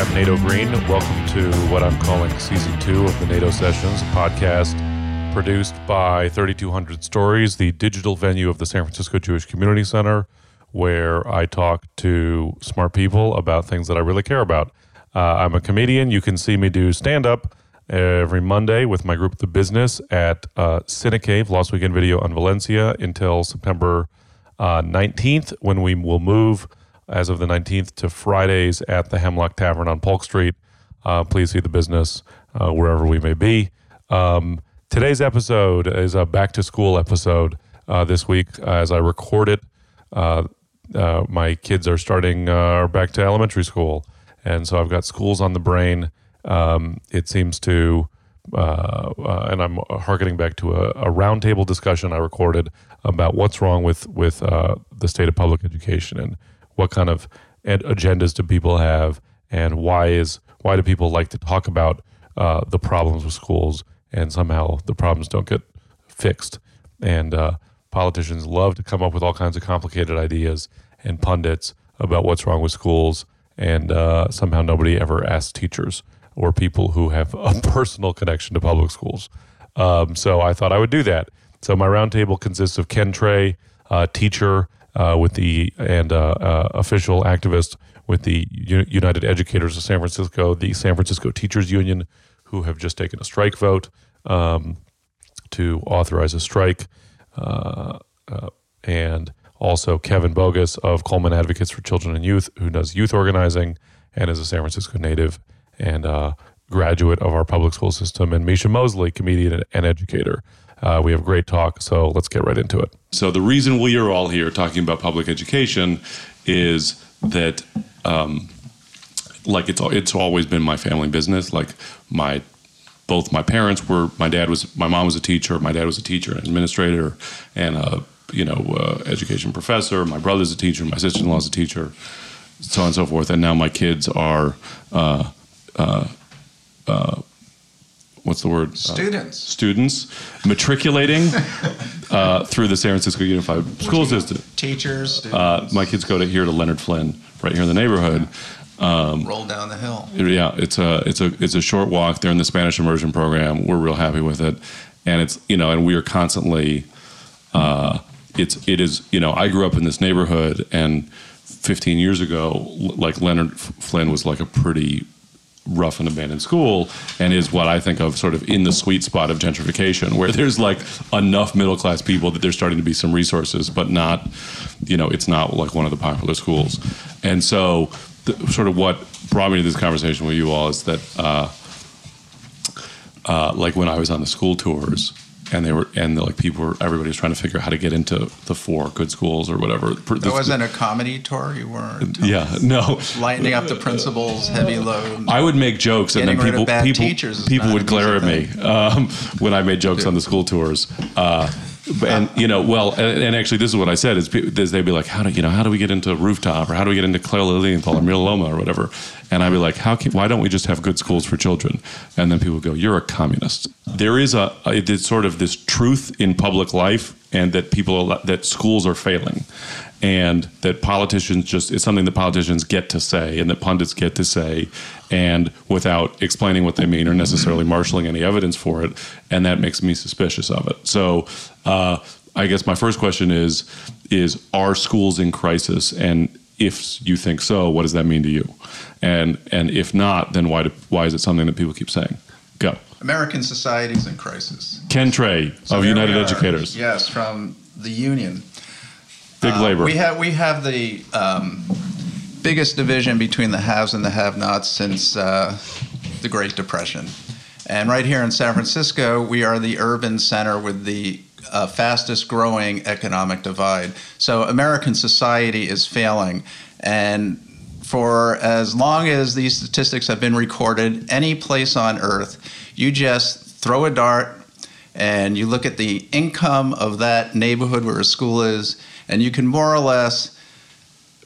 I'm Nato Green. Welcome to what I'm calling season two of the Nato Sessions podcast, produced by 3200 Stories, the digital venue of the San Francisco Jewish Community Center, where I talk to smart people about things that I really care about. Uh, I'm a comedian. You can see me do stand up every Monday with my group, The Business, at uh, Cinecave, Lost Weekend Video on Valencia until September uh, 19th, when we will move as of the 19th to Fridays at the Hemlock Tavern on Polk Street. Uh, please see the business uh, wherever we may be. Um, today's episode is a back to school episode uh, this week. as I record it, uh, uh, my kids are starting uh, back to elementary school. And so I've got schools on the brain. Um, it seems to, and I'm harkening back to a, a roundtable discussion I recorded about what's wrong with with the state of public education and what kind of agendas do people have and why is why do people like to talk about uh, the problems with schools and somehow the problems don't get fixed? And uh, politicians love to come up with all kinds of complicated ideas and pundits about what's wrong with schools and uh, somehow nobody ever asks teachers or people who have a personal connection to public schools. Um, so i thought i would do that. So my roundtable consists of Ken Tray teacher uh, with the and uh, uh, official activist with the U- United Educators of San Francisco, the San Francisco Teachers Union, who have just taken a strike vote um, to authorize a strike, uh, and also Kevine Boggess of Coleman Advocates for Children and Youth, who does youth organizing and is a San Francisco native and uh, graduate of our public school system, and Micia Mosley, comedian and educator. Uh, we have great talk, so let's get right into it. So, the reason we are all here talking about public education is that, um, like, it's it's always been my family business. Like, my both my parents were my dad was my mom was a teacher, my dad was a teacher, an administrator, and a you know uh, education professor. My brother's a teacher, my sister in law's a teacher, so on and so forth. And now my kids are. Uh, uh, uh what's the word? Students. Uh, students matriculating uh, through the San Francisco Unified School System. Teachers. Uh, my kids go to here to Leonard Flynn, right here in the neighborhood. Um, Roll down the hill. Yeah, it's a it's a it's a short walk. They're in the Spanish immersion program. We're real happy with it, and it's you know, and we are constantly. Uh, it's it is you know I grew up in this neighborhood and 15 years ago like Leonard Flynn was like a pretty rough and abandoned school and is what I think of sort of in the sweet spot of gentrification where there's like enough middle class people that there's starting to be some resources but not you know it's not like one of the popular schools. And so the, sort of what brought me to this conversation with you all is that uh, uh, like when I was on the school tours and they were and the, like people were everybody was trying to figure out how to get into the four good schools or whatever. That wasn't a comedy tour. You weren't. Yeah, no. Lightening up the principals, heavy load. I would make jokes, and then people people people would glare at me um, when I made jokes on the school tours. Uh, and you know, well, and, and, actually, this is what I said: is, is they'd be like, "How do you know? How do we get into rooftop, or how do we get into Claire Lilienthal or Miraloma or whatever?" And I'd be like, "How? Can, why don't we just have good schools for children?" And then people would go, "You're a communist." There is a, a sort of this truth in public life, and that people that schools are failing, and that politicians just it's something that politicians get to say and that pundits get to say and without explaining what they mean or necessarily marshaling any evidence for it and that makes me suspicious of it. So uh, i guess my first question is is are schools in crisis? And if you think so what does that mean to you? And and if not then why do, why is it something that people keep saying? Go. American society is in crisis. Ken Tray so of united educators. Yes from the union Big uh, labor. we have we have the um, biggest division between the haves and the have-nots since uh, the Great Depression, and right here in San Francisco, we are the urban center with the uh, fastest growing economic divide. So American society is failing, and for as long as these statistics have been recorded, any place on Earth, you just throw a dart and you look at the income of that neighborhood where a school is, and you can more or less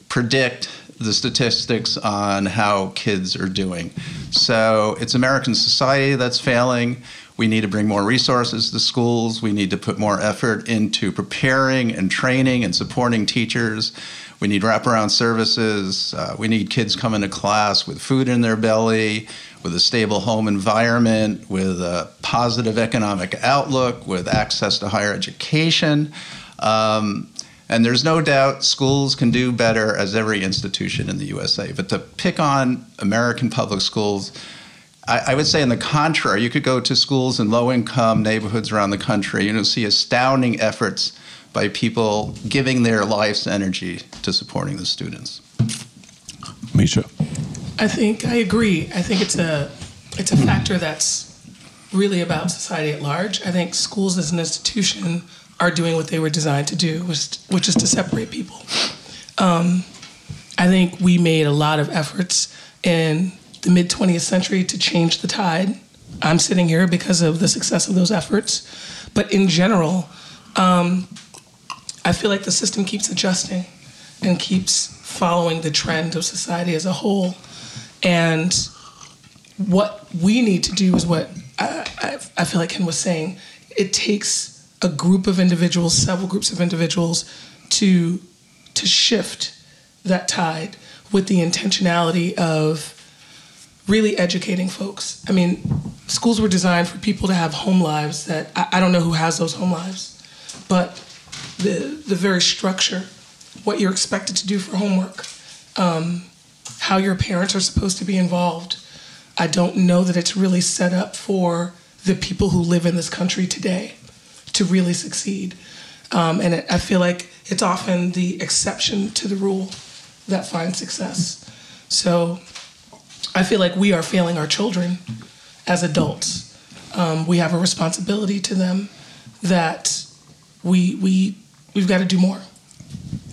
predict the statistics on how kids are doing. So it's American society that's failing. We need to bring more resources to schools. We need to put more effort into preparing and training and supporting teachers. We need wraparound services. Uh, we need kids coming to class with food in their belly, with a stable home environment, with a positive economic outlook, with access to higher education. Um, and there's no doubt schools can do better as every institution in the USA. But to pick on American public schools, I, I would say, in the contrary, you could go to schools in low income neighborhoods around the country and you'll see astounding efforts by people giving their life's energy to supporting the students. Micia. I think I agree. I think it's a it's a factor that's really about society at large. I think schools as an institution are doing what they were designed to do, which, is to separate people. Um, I think we made a lot of efforts in the mid 20th century to change the tide. I'm sitting here because of the success of those efforts. But in general, um, I feel like the system keeps adjusting and keeps following the trend of society as a whole. And what we need to do is what I, I, I feel like Ken was saying. It takes a group of individuals, several groups of individuals, to to shift that tide with the intentionality of really educating folks. I mean, schools were designed for people to have home lives that I, I don't know who has those home lives, but the the very structure, what you're expected to do for homework, um, how your parents are supposed to be involved. I don't know that it's really set up for the people who live in this country today to really succeed. Um, and it, I feel like it's often the exception to the rule that finds success. So I feel like we are failing our children as adults. Um, we have a responsibility to them that we we we've got to do more.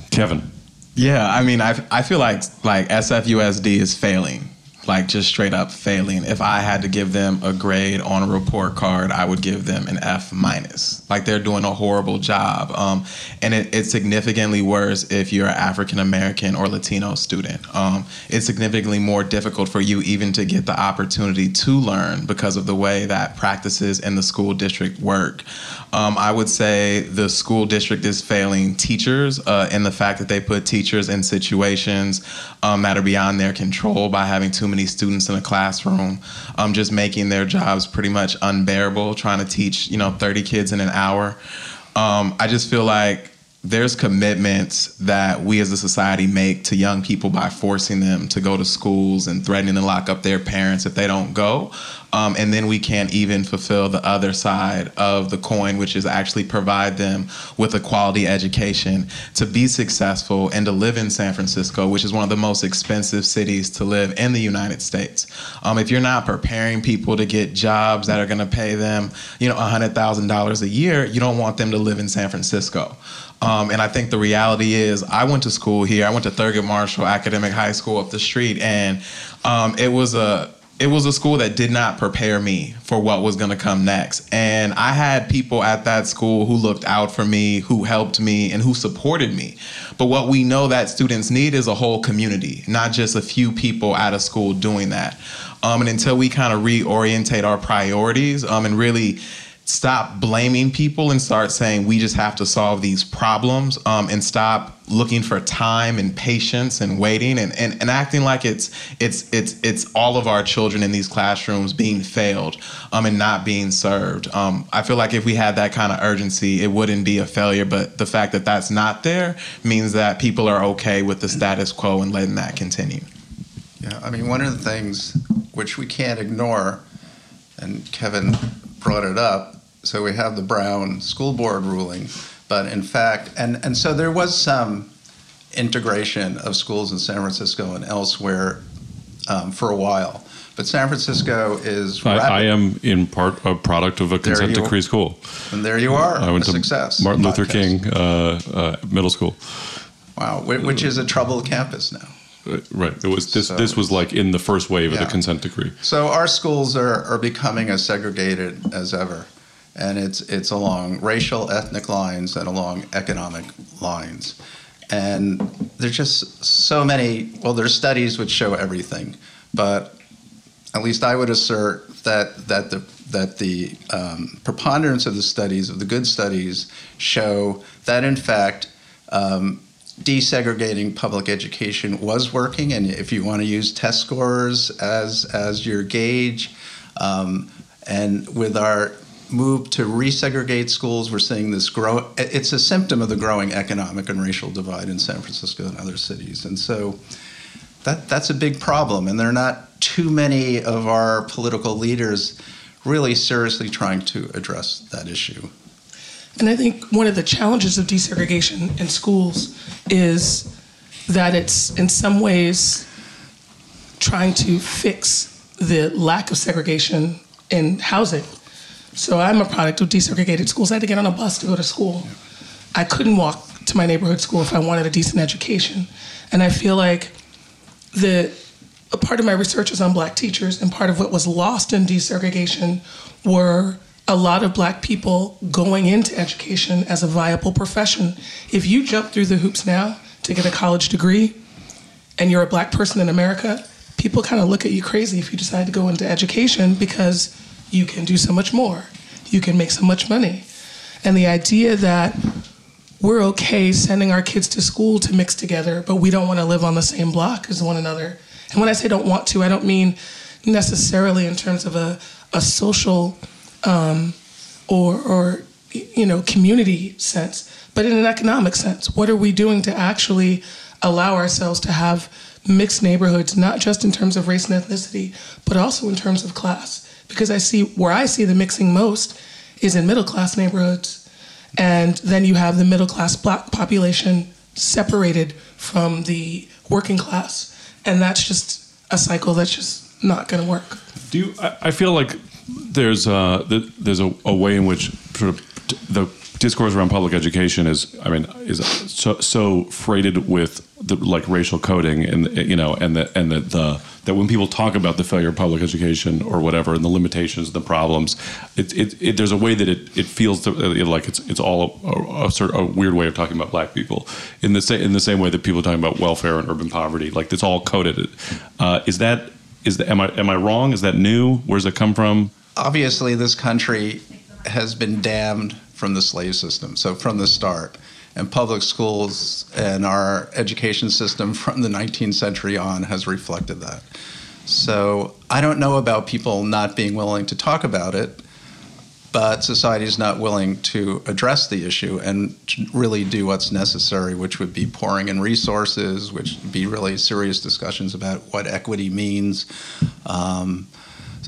Kevine. Yeah, I mean, I I feel like like SFUSD is failing like just straight up failing. If I had to give them a grade on a report card, I would give them an F minus. Like they're doing a horrible job. Um, and it, it's significantly worse if you're an African American or Latino student. Um, it's significantly more difficult for you even to get the opportunity to learn because of the way that practices in the school district work. Um, I would say the school district is failing teachers uh, in the fact that they put teachers in situations um, that are beyond their control by having too many students in a classroom, um, just making their jobs pretty much unbearable, trying to teach, you know, 30 kids in an hour. Um, I just feel like there's commitments that we as a society make to young people by forcing them to go to schools and threatening to lock up their parents if they don't go. Um, and then we can't even fulfill the other side of the coin, which is actually provide them with a quality education to be successful and to live in San Francisco, which is one of the most expensive cities to live in the United States. Um, if you're not preparing people to get jobs that are going to pay them, you know, $100,000 a year, you don't want them to live in San Francisco. Um, and I think the reality is, I went to school here. I went to Thurgood Marshall Academic High School up the street, and um, it was a it was a school that did not prepare me for what was going to come next. And I had people at that school who looked out for me, who helped me, and who supported me. But what we know that students need is a whole community, not just a few people out of school doing that. Um, and until we kind of reorientate our priorities um, and really stop blaming people and start saying we just have to solve these problems um, and stop looking for time and patience and waiting and, and, and acting like it's it's it's it's all of our children in these classrooms being failed um, and not being served. Um, I feel like if we had that kind of urgency, it wouldn't be a failure. But the fact that that's not there means that people are okay with the status quo and letting that continue. Yeah, I mean, one of the things which we can't ignore, and Kevine brought it up. So we have the Brown School Board ruling, but in fact, and, and so there was some integration of schools in San Francisco and elsewhere um, for a while. But San Francisco is. I, I, am in part a product of a consent decree school. And there you are. I went to success. Martin Luther King uh, uh, Middle School. Wow, which is a troubled campus now. Uh, right. It was this. So, this was like in the first wave yeah. of the consent decree. So our schools are, are becoming as segregated as ever, and it's it's along racial, ethnic lines and along economic lines, and there's just so many. Well, there's studies which show everything, but at least I would assert that that the that the um, preponderance of the studies of the good studies show that in fact. Um, desegregating public education was working, and if you want to use test scores as as your gauge, um, and with our move to resegregate schools, we're seeing this grow. It's a symptom of the growing economic and racial divide in San Francisco and other cities, and so that that's a big problem. And there are not too many of our political leaders really seriously trying to address that issue. And I think one of the challenges of desegregation in schools is that it's in some ways trying to fix the lack of segregation in housing. So I'm a product of desegregated schools. I had to get on a bus to go to school. I couldn't walk to my neighborhood school if I wanted a decent education. And I feel like the a part of my research is on black teachers, and part of what was lost in desegregation were a lot of black people going into education as a viable profession. If you jump through the hoops now to get a college degree and you're a black person in America, people kind of look at you crazy if you decide to go into education because you can do so much more. You can make so much money. And the idea that we're okay sending our kids to school to mix together, but we don't want to live on the same block as one another. And when I say don't want to, I don't mean necessarily in terms of a, a social um, or, or you know community sense, but in an economic sense. What are we doing to actually allow ourselves to have mixed neighborhoods, not just in terms of race and ethnicity, but also in terms of class? Because I see where I see the mixing most is in middle class neighborhoods, and then you have the middle class black population separated from the working class, and that's just a cycle that's just not going to work. Do you? I, I feel like there's a, there's a, a way in which sort of the discourse around public education is I mean is so, so freighted with the like racial coding and you know and the and the, the that when people talk about the failure of public education or whatever and the limitations and the problems it, it, it there's a way that it, it feels to, like it's it's all a, a, sort of a weird way of talking about black people. In the same in the same way that people are talking about welfare and urban poverty like it's all coded. Uh, is that is that am I am I wrong? Is that new? Where does it come from obviously this country has been damned from the slave system. So from the start, and public schools and our education system from the 19th century on has reflected that. So I don't know about people not being willing to talk about it, but society is not willing to address the issue and really do what's necessary, which would be pouring in resources, which would be really serious discussions about what equity means. Um,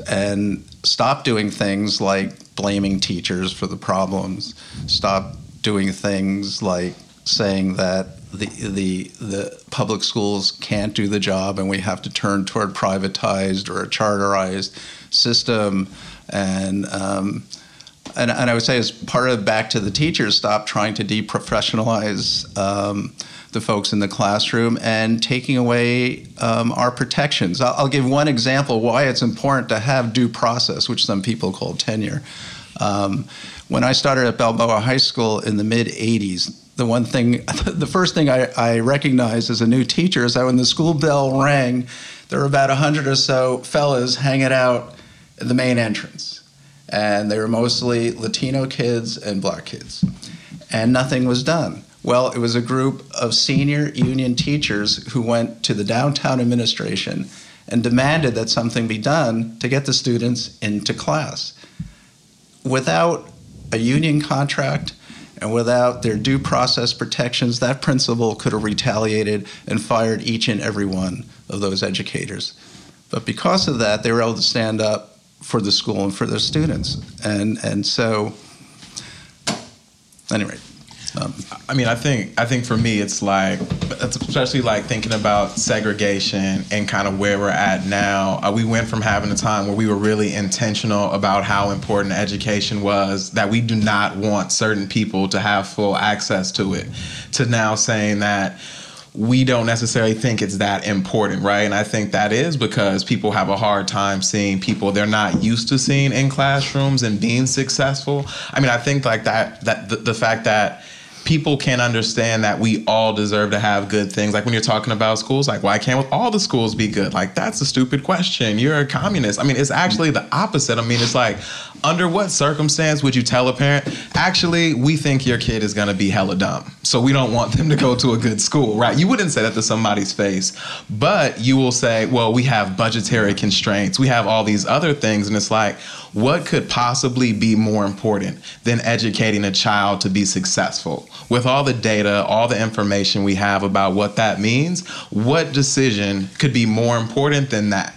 and stop doing things like blaming teachers for the problems, stop doing things like saying that the, the, the public schools can't do the job and we have to turn toward privatized or a charterized system. And, um, and, and I would say, as part of back to the teachers, stop trying to deprofessionalize um, the folks in the classroom and taking away um, our protections. I'll, I'll, give one example why it's important to have due process, which some people call tenure. Um, when I started at Balboa High School in the mid 80s, the one thing, the first thing I, I recognized as a new teacher is that when the school bell rang, there were about 100 or so fellas hanging out at the main entrance. And they were mostly Latino kids and black kids. And nothing was done. Well, it was a group of senior union teachers who went to the downtown administration and demanded that something be done to get the students into class. Without a union contract and without their due process protections, that principal could have retaliated and fired each and every one of those educators. But because of that, they were able to stand up for the school and for their students. And, and so, anyway. Um, I mean, I think I think for me, it's like, especially like thinking about segregation and kind of where we're at now. Uh, we went from having a time where we were really intentional about how important education was, that we do not want certain people to have full access to it, to now saying that we don't necessarily think it's that important, right? And I think that is because people have a hard time seeing people they're not used to seeing in classrooms and being successful. I mean, I think like that that the, the fact that people can't understand that we all deserve to have good things. Like when you're talking about schools, like why can't all the schools be good? Like that's a stupid question. You're a communist. I mean, it's actually the opposite. I mean, it's like under what circumstance would you tell a parent, actually, we think your kid is gonna be hella dumb. So we don't want them to go to a good school, right? You wouldn't say that to somebody's face, but you will say, well, we have budgetary constraints, we have all these other things, and it's like, what could possibly be more important than educating a child to be successful? With all the data, all the information we have about what that means, what decision could be more important than that?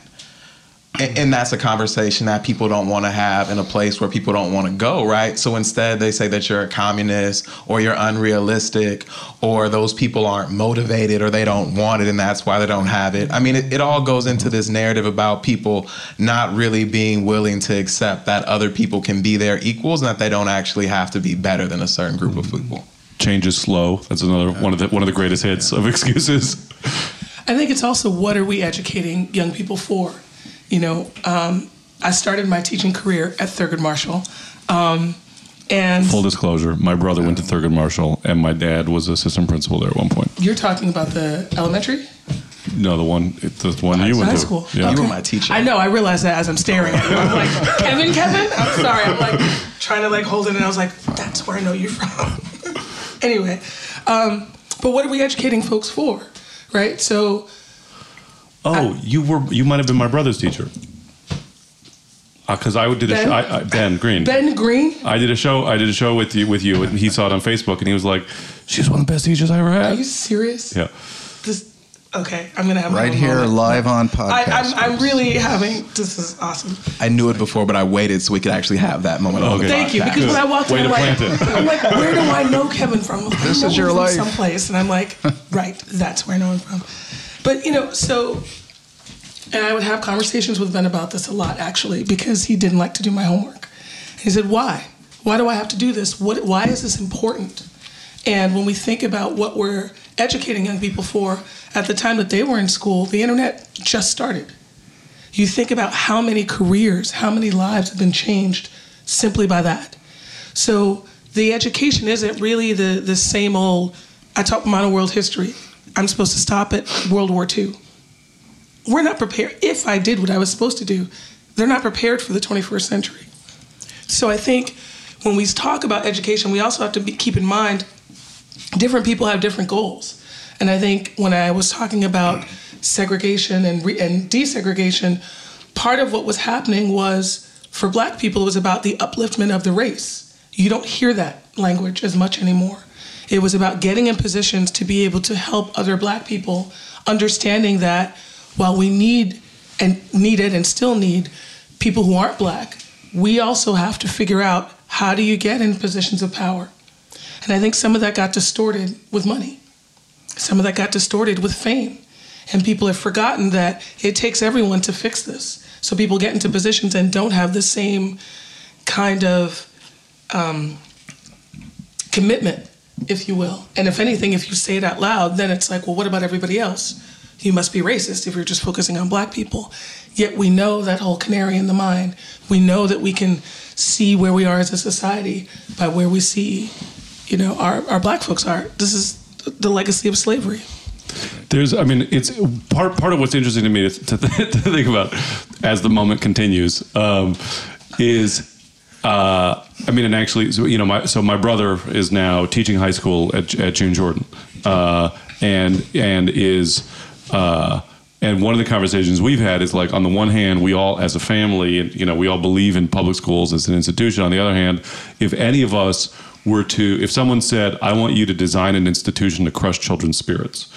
And, and that's a conversation that people don't want to have in a place where people don't want to go, right? So instead, they say that you're a communist or you're unrealistic or those people aren't motivated or they don't want it and that's why they don't have it. I mean, it, it all goes into this narrative about people not really being willing to accept that other people can be their equals and that they don't actually have to be better than a certain group of people. Change is slow. That's another one of the one of the greatest hits of excuses. I think it's also what are we educating young people for? You know, um, I started my teaching career at Thurgood Marshall. Um, and Full disclosure, my brother went to Thurgood Marshall, and my dad was assistant principal there at one point. you're talking about the elementary? No, the one, the one you went High to. school. Yeah. You were my teacher. I know. I realized that as I'm staring at you. I'm like, Kevine, Kevine. I'm sorry. I'm like trying to like hold it, and I was like, that's where I know you from. anyway, um, but what are we educating folks for, right? So Oh, you were you might have been my brother's teacher. Uh, because I did a Ben? show, I, I, Ben Green. Ben Green. I did a show. I did a show with you with you, and he saw it on Facebook, and he was like, "She's one of the best teachers I ever had." Are you serious? Yeah. This. Okay, I'm gonna have Right own here, moment. live on podcast. I'm, I'm really having. This is awesome. I knew it before, but I waited so we could actually have that moment. on the Okay. Thank you. podcast. Because when I walked Way in, I'm like. I'm like, where do I know Kevine from? Like, This I know is your him life. Someplace, and I'm like, right, that's where I know him from. But you know, so, and I would have conversations with Ben about this a lot, actually, because he didn't like to do my homework. He said, "Why? Why do I have to do this? What? Why is this important?" And when we think about what we're educating young people for, at the time that they were in school, the internet just started. You think about how many careers, how many lives have been changed simply by that. So the education isn't really the, the same old, I taught modern world history. I'm supposed to stop at World War II. We're not prepared. If I did what I was supposed to do, they're not prepared for the 21st century. So I think when we talk about education, we also have to be, keep in mind different people have different goals. And I think when I was talking about segregation and, re- and desegregation, part of what was happening was for black people, it was about the upliftment of the race. You don't hear that language as much anymore. It was about getting in positions to be able to help other black people, understanding that while we need and needed and still need people who aren't black, we also have to figure out how do you get in positions of power. And I think some of that got distorted with money. Some of that got distorted with fame. And people have forgotten that it takes everyone to fix this. So people get into positions and don't have the same kind of um, commitment, if you will. And if anything, if you say it out loud, then it's like, well, what about everybody else? You must be racist if you're just focusing on black people. Yet we know that whole canary in the mine. We know that we can see where we are as a society by where we see, you know, our, our black folks are. This is the legacy of slavery. There's, I mean, it's part part of what's interesting to me to, to, to think about as the moment continues um, is, uh, I mean, and actually, so, you know, my so my brother is now teaching high school at, at June Jordan, uh, and and is. Uh, and one of the conversations we've had is like, on the one hand, we all, as a family, and you know, we all believe in public schools as an institution. On the other hand, if any of us were to, if someone said, "I want you to design an institution to crush children's spirits,"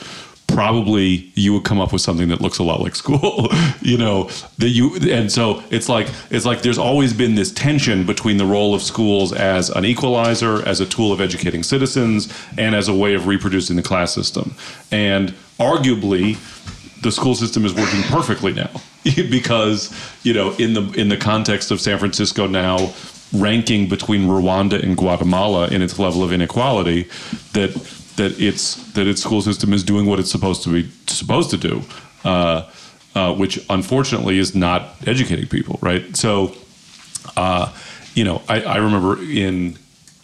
probably you would come up with something that looks a lot like school you know that you and so it's like it's like there's always been this tension between the role of schools as an equalizer as a tool of educating citizens and as a way of reproducing the class system. And arguably the school system is working perfectly now because you know in the in the context of San Francisco now ranking between Rwanda and Guatemala in its level of inequality that that its that its school system is doing what it's supposed to be supposed to do uh, uh, which unfortunately is not educating people right? So uh, you know I, I remember in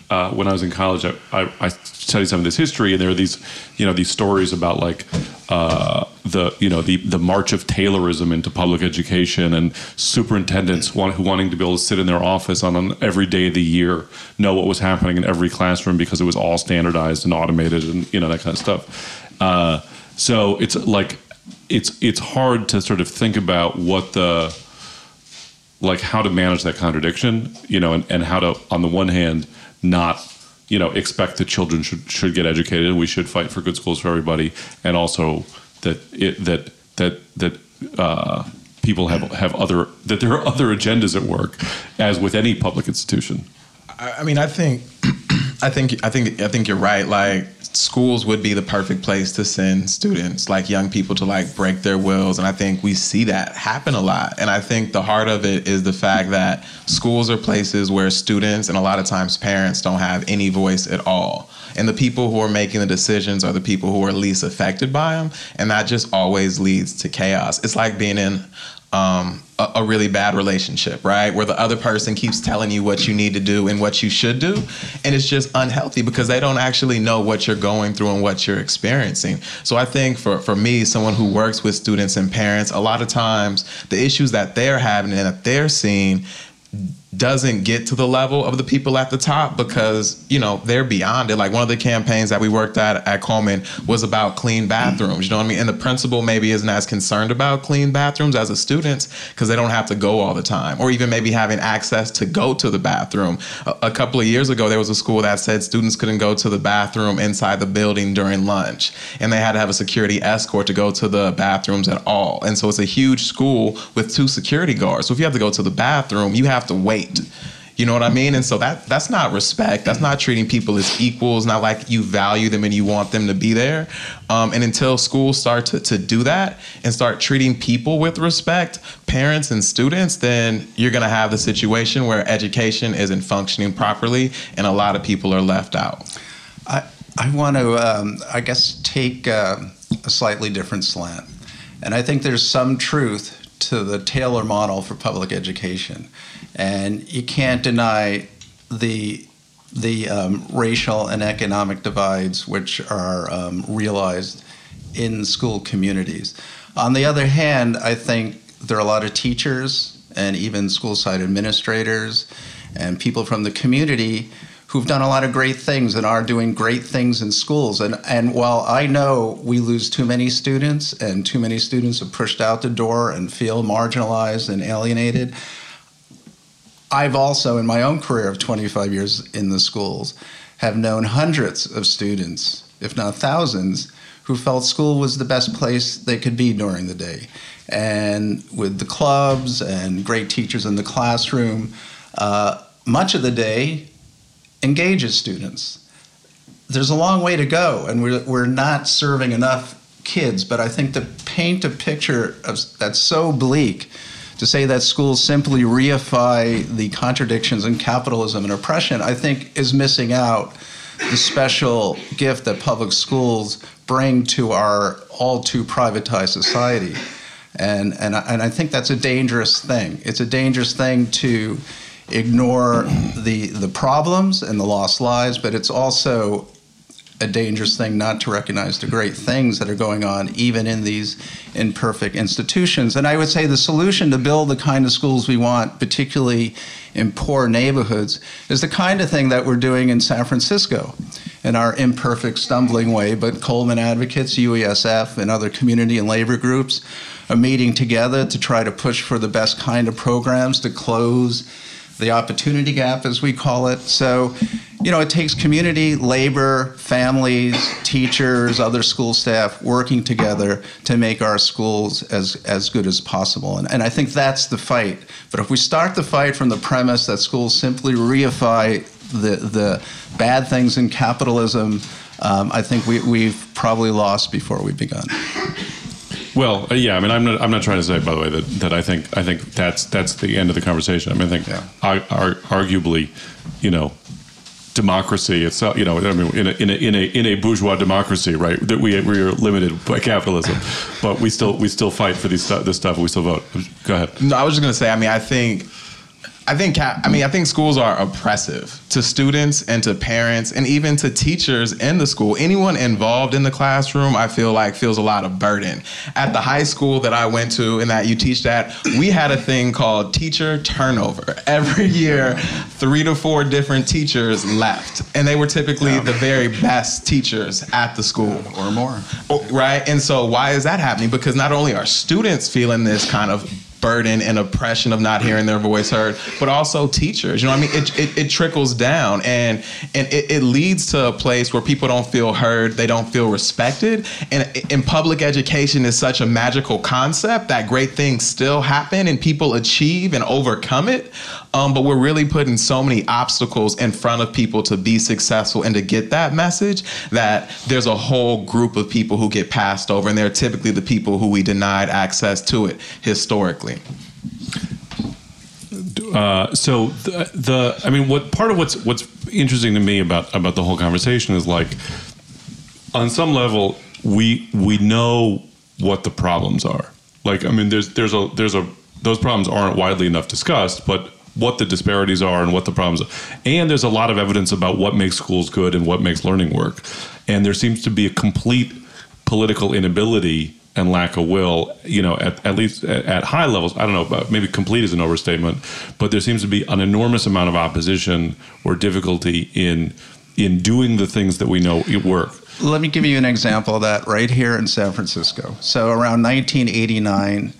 uh, when I was in college, I, I, I, studied some of this history, and there are these, you know, these stories about like uh, the, you know, the the march of Taylorism into public education, and superintendents want, who wanting to be able to sit in their office on an every day of the year, know what was happening in every classroom because it was all standardized and automated, and you know that kind of stuff. Uh, so it's like it's it's hard to sort of think about what the like how to manage that contradiction, you know, and, and how to on the one hand not you know expect that children should should get educated. We should fight for good schools for everybody and also that it that that that uh, people have have other that there are other agendas at work as with any public institution. I mean, I think, I think, I think, I think you're right. Like schools would be the perfect place to send students, like young people, to like break their wills, and I think we see that happen a lot. And I think the heart of it is the fact that schools are places where students and a lot of times parents don't have any voice at all. And the people who are making the decisions are the people who are least affected by them, and that just always leads to chaos. It's like being in um, a, a, really bad relationship, right? Where the other person keeps telling you what you need to do and what you should do. And it's just unhealthy because they don't actually know what you're going through and what you're experiencing. So I think for, for me, someone who works with students and parents, a lot of times the issues that they're having and that they're seeing doesn't get to the level of the people at the top because you know they're beyond it. Like one of the campaigns that we worked at at coleman was about clean bathrooms you know what i mean? And the principal maybe isn't as concerned about clean bathrooms as the students because they don't have to go all the time or even maybe having access to go to the bathroom. A, a couple of years ago there was a school that said students couldn't go to the bathroom inside the building during lunch and they had to have a security escort to go to the bathrooms at all. And so it's a huge school with two security guards. So if you have to go to the bathroom you have to wait you know what I mean? And so that that's not respect. That's not treating people as equals. Not like you value them and you want them to be there. Um, and until schools start to, to do that and start treating people with respect, parents and students, then you're going to have the situation where education isn't functioning properly and a lot of people are left out. I I want to um, I guess take uh, a slightly different slant, and I think there's some truth to the Taylor model for public education and you can't deny the the um, racial and economic divides which are um, realized in school communities. On the other hand, I think there are a lot of teachers and even school side administrators and people from the community who've done a lot of great things and are doing great things in schools. And, and while I know we lose too many students and too many students are pushed out the door and feel marginalized and alienated, I've also, in my own career of 25 years in the schools, have known hundreds of students, if not thousands, who felt school was the best place they could be during the day. And with the clubs and great teachers in the classroom, uh, much of the day engages students. There's a long way to go, and we're, we're not serving enough kids, but I think to paint a picture of, that's so bleak to say that schools simply reify the contradictions in capitalism and oppression, I think is missing out the special gift that public schools bring to our all too privatized society. And, and, and I think that's a dangerous thing. It's a dangerous thing to ignore the, the problems and the lost lives, but it's also a dangerous thing not to recognize the great things that are going on even in these imperfect institutions. And I would say the solution to build the kind of schools we want, particularly in poor neighborhoods, is the kind of thing that we're doing in San Francisco in our imperfect, stumbling way. But Coleman advocates, UESF, and other community and labor groups are meeting together to try to push for the best kind of programs to close the opportunity gap, as we call it. So, you know, it takes community, labor, families, teachers, other school staff working together to make our schools as, as good as possible. And, and I think that's the fight. But if we start the fight from the premise that schools simply reify the, the bad things in capitalism, um, I think we, we've probably lost before we've begun. Well, uh, yeah. I mean, I'm not. I'm not trying to say, by the way, that, that I think I think that's that's the end of the conversation. I mean, I think, yeah. I, arguably, you know, democracy itself. You know, I mean, in a, in a in a in a bourgeois democracy, right? That we we are limited by capitalism, but we still we still fight for these this stuff. We still vote. Go ahead. No, I was just going to say. I mean, I think I think I mean I think schools are oppressive to students and to parents and even to teachers in the school. Anyone involved in the classroom, I feel like feels a lot of burden. At the high school that I went to and that you teach at, we had a thing called teacher turnover. Every year, 3 to 4 different teachers left, and they were typically the very best teachers at the school or more. Oh, right? And so why is that happening? Because not only are students feeling this kind of burden and oppression of not hearing their voice heard, but also teachers. You know, I mean, it, it, it trickles down and and it, it, leads to a place where people don't feel heard, they don't feel respected. And in public education is such a magical concept that great things still happen and people achieve and overcome it. Um, but we're really putting so many obstacles in front of people to be successful and to get that message that there's a whole group of people who get passed over, and they're typically the people who we denied access to it historically. Uh, so the, the, I mean, what part of what's what's interesting to me about about the whole conversation is like, on some level, we we know what the problems are. Like, I mean, there's there's a there's a those problems aren't widely enough discussed, but what the disparities are and what the problems are. And there's a lot of evidence about what makes schools good and what makes learning work. And there seems to be a complete political inability and lack of will, you know, at, at least at, at high levels. I don't know, maybe complete is an overstatement, but there seems to be an enormous amount of opposition or difficulty in in doing the things that we know work. Let me give you an example of that right here in San Francisco. So around 1989,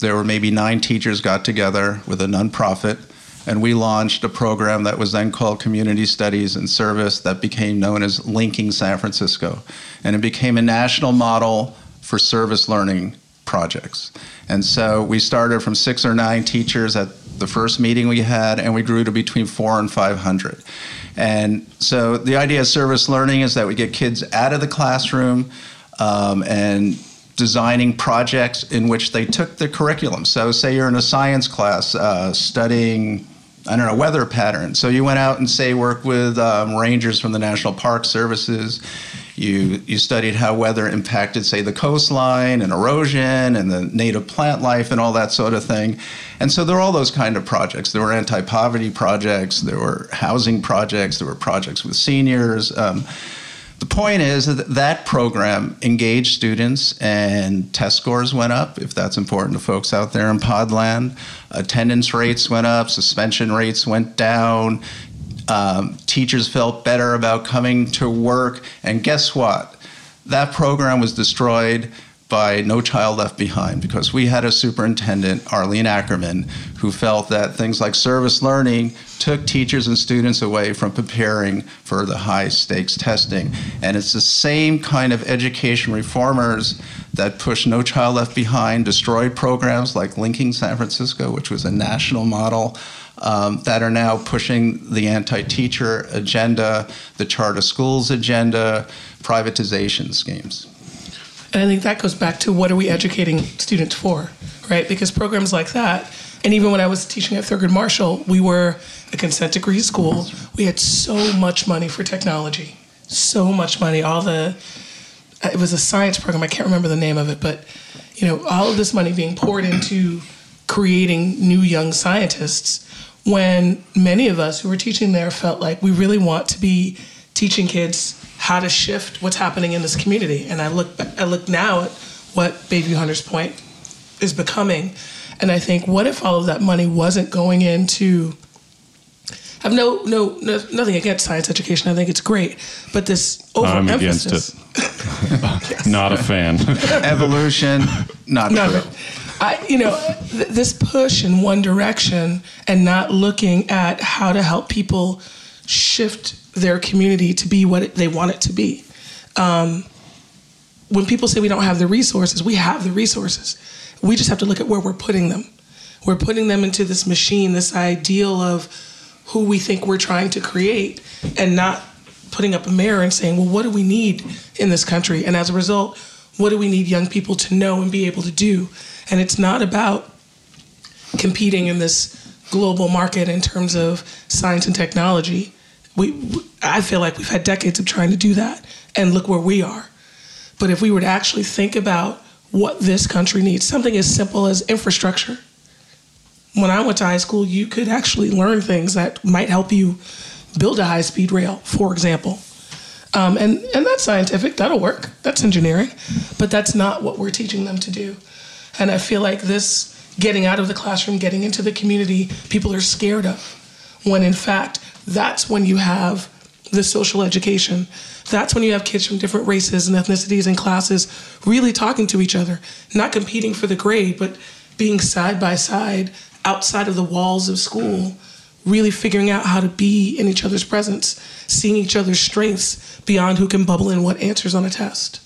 there were maybe nine teachers got together with a nonprofit, and we launched a program that was then called Community Studies and Service that became known as Linking San Francisco. And it became a national model for service learning projects. And so we started from six or nine teachers at the first meeting we had, and we grew to between four and 500. And so the idea of service learning is that we get kids out of the classroom um, and designing projects in which they took the curriculum. So, say you're in a science class uh, studying, I don't know, weather patterns. So, you went out and, say, worked with um, rangers from the National Park Services. You, you studied how weather impacted, say, the coastline and erosion and the native plant life and all that sort of thing. And so there were all those kind of projects. There were anti poverty projects, there were housing projects, there were projects with seniors. Um, the point is that that program engaged students and test scores went up, if that's important to folks out there in Podland. Attendance rates went up, suspension rates went down. Um, teachers felt better about coming to work. And guess what? That program was destroyed by No Child Left Behind because we had a superintendent, Arlene Ackerman, who felt that things like service learning took teachers and students away from preparing for the high stakes testing. And it's the same kind of education reformers that pushed No Child Left Behind, destroyed programs like Linking San Francisco, which was a national model. Um, that are now pushing the anti teacher agenda, the charter schools agenda, privatization schemes. And I think that goes back to what are we educating students for, right? Because programs like that, and even when I was teaching at Thurgood Marshall, we were a consent decree school. We had so much money for technology, so much money. All the, uh, it was a science program. I can't remember the name of it, but you know, all of this money being poured into creating new young scientists. When many of us who were teaching there felt like we really want to be teaching kids how to shift what's happening in this community. And I look I look now at what Bayview Hunters Point is becoming, and I think, what if all of that money wasn't going into I have no, no, no, nothing against science education. I think it's great, but this overemphasis. I'm against it. Not a fan. Evolution, not, not true. I, you know, th- this push in one direction and not looking at how to help people shift their community to be what they want it to be. Um, when people say we don't have the resources, we have the resources. We just have to look at where we're putting them. We're putting them into this machine, this ideal of who we think we're trying to create, and not putting up a mirror and saying, well, what do we need in this country? And as a result, what do we need young people to know and be able to do? And it's not about competing in this global market in terms of science and technology we I feel like we've had decades of trying to do that and look where we are. But if we were to actually think about what this country needs, something as simple as infrastructure. when I went to high school, you could actually learn things that might help you build a high speed rail, for example. Um, and, and that's scientific, that'll work, that's engineering, but that's not what we're teaching them to do. And I feel like this getting out of the classroom, getting into the community, people are scared of, when in fact, that's when you have the social education. That's when you have kids from different races and ethnicities and classes really talking to each other, not competing for the grade, but being side by side outside of the walls of school, really figuring out how to be in each other's presence, seeing each other's strengths beyond who can bubble in what answers on a test.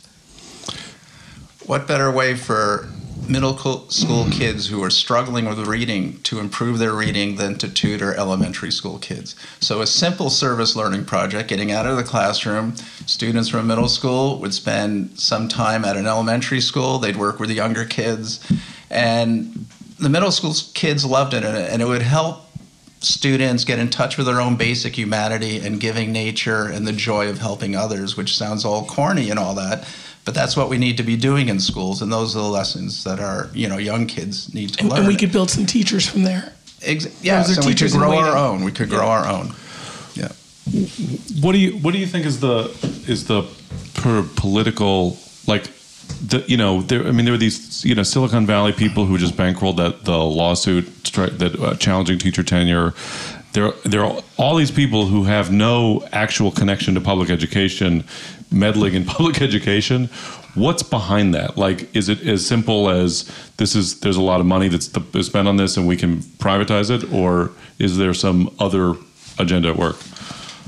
What better way for middle school kids who are struggling with reading to improve their reading than to tutor elementary school kids. So, a simple service learning project, getting out of the classroom, students from middle school would spend some time at an elementary school, they'd work with the younger kids, and the middle school kids loved it, and it would help students get in touch with their own basic humanity and giving nature and the joy of helping others, which sounds all corny and all that but that's what we need to be doing in schools, and those are the lessons that our you know young kids need to and, learn. And we could build some teachers from there. Ex- yeah and we could grow our own. We could grow yeah. our own. Yeah. What do you What do you think is the is the per political like the you know there I mean there were these you know Silicon Valley people who just bankrolled that the lawsuit that uh, challenging teacher tenure there, there are all these people who have no actual connection to public education meddling in public education. What's behind that? Like, is it as simple as this is there's a lot of money that's spent on this and we can privatize it, or is there some other agenda at work?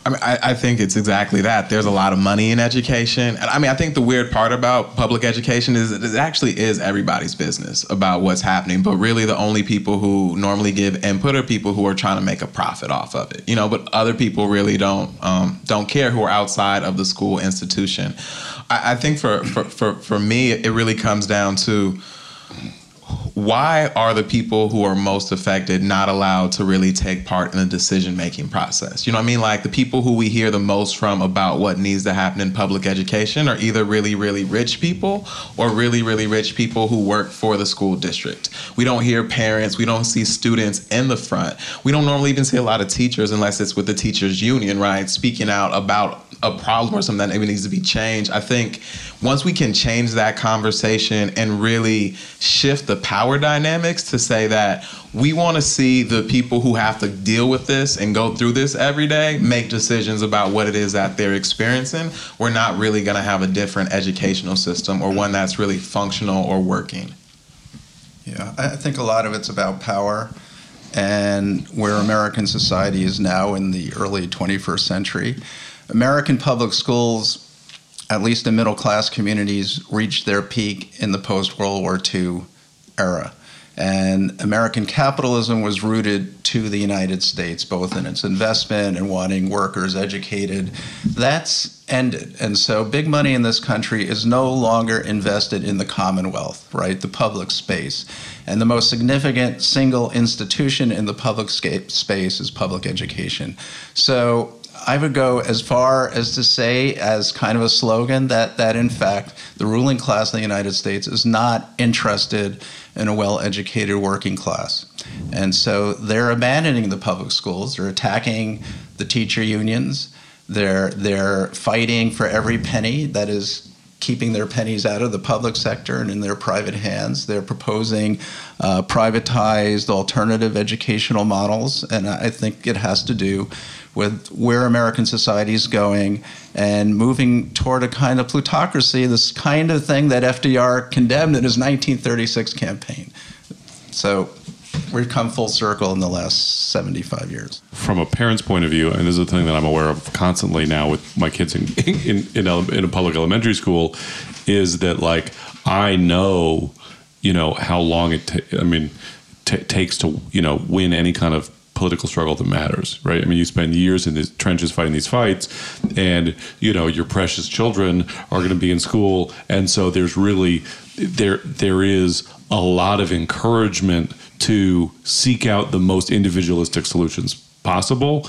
I mean, I, I, think it's exactly that. There's a lot of money in education. And I mean, I think the weird part about public education is it actually is everybody's business about what's happening. But really, the only people who normally give input are people who are trying to make a profit off of it. You know, but other people really don't um, don't care who are outside of the school institution. I, I think for, for, for, for me, it really comes down to why are the people who are most affected not allowed to really take part in the decision making process? You know what I mean? Like the people who we hear the most from about what needs to happen in public education are either really, really rich people or really, really rich people who work for the school district. We don't hear parents, we don't see students in the front. We don't normally even see a lot of teachers unless it's with the teachers union, right? Speaking out about a problem or something that maybe needs to be changed. I think once we can change that conversation and really shift the power dynamics to say that we want to see the people who have to deal with this and go through this every day make decisions about what it is that they're experiencing, we're not really going to have a different educational system or one that's really functional or working. Yeah, I think a lot of it's about power and where American society is now in the early 21st century. American public schools, at least in middle class communities, reached their peak in the post World War II era. And American capitalism was rooted to the United States, both in its investment and wanting workers educated. That's ended. And so big money in this country is no longer invested in the Commonwealth, right? The public space. And the most significant single institution in the public space is public education. So I would go as far as to say, as kind of a slogan, that that in fact the ruling class in the United States is not interested in a well-educated working class, and so they're abandoning the public schools. They're attacking the teacher unions. They're they're fighting for every penny that is keeping their pennies out of the public sector and in their private hands. They're proposing uh, privatized alternative educational models, and I think it has to do with where American society is going and moving toward a kind of plutocracy, this kind of thing that FDR condemned in his 1936 campaign. So we've come full circle in the last 75 years. From a parent's point of view, and this is a thing that I'm aware of constantly now with my kids in in, in, in a public elementary school, is that like I know, you know, how long it. Ta- I mean, t- takes to you know win any kind of political struggle that matters, right? I mean, you spend years in the trenches fighting these fights, and you know your precious children are going to be in school, and so there's really there there is a lot of encouragement to seek out the most individualistic solutions possible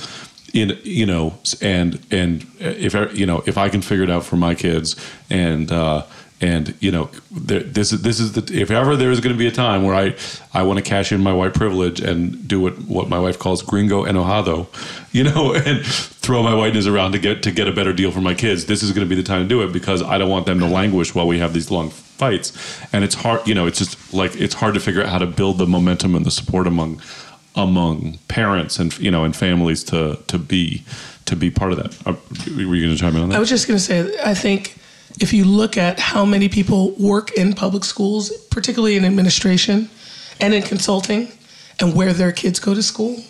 in you know and and if you know if I can figure it out for my kids and uh, And you know, there, this is this is the if ever there is going to be a time where I I want to cash in my white privilege and do what what my wife calls gringo enojado, you know, and throw my whiteness around to get to get a better deal for my kids. This is going to be the time to do it because I don't want them to languish while we have these long fights. And it's hard, you know, it's just like it's hard to figure out how to build the momentum and the support among among parents and you know and families to to be to be part of that. Uh, were you going to chime in on that? I was just going to say, I think if you look at how many people work in public schools, particularly in administration and in consulting, and where their kids go to school,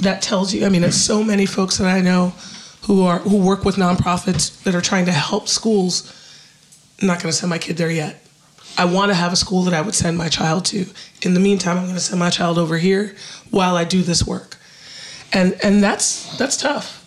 that tells you. I mean, there's so many folks that I know who are who work with nonprofits that are trying to help schools. I'm not going to send my kid there yet. I want to have a school that I would send my child to. In the meantime, I'm going to send my child over here while I do this work, and and that's that's tough.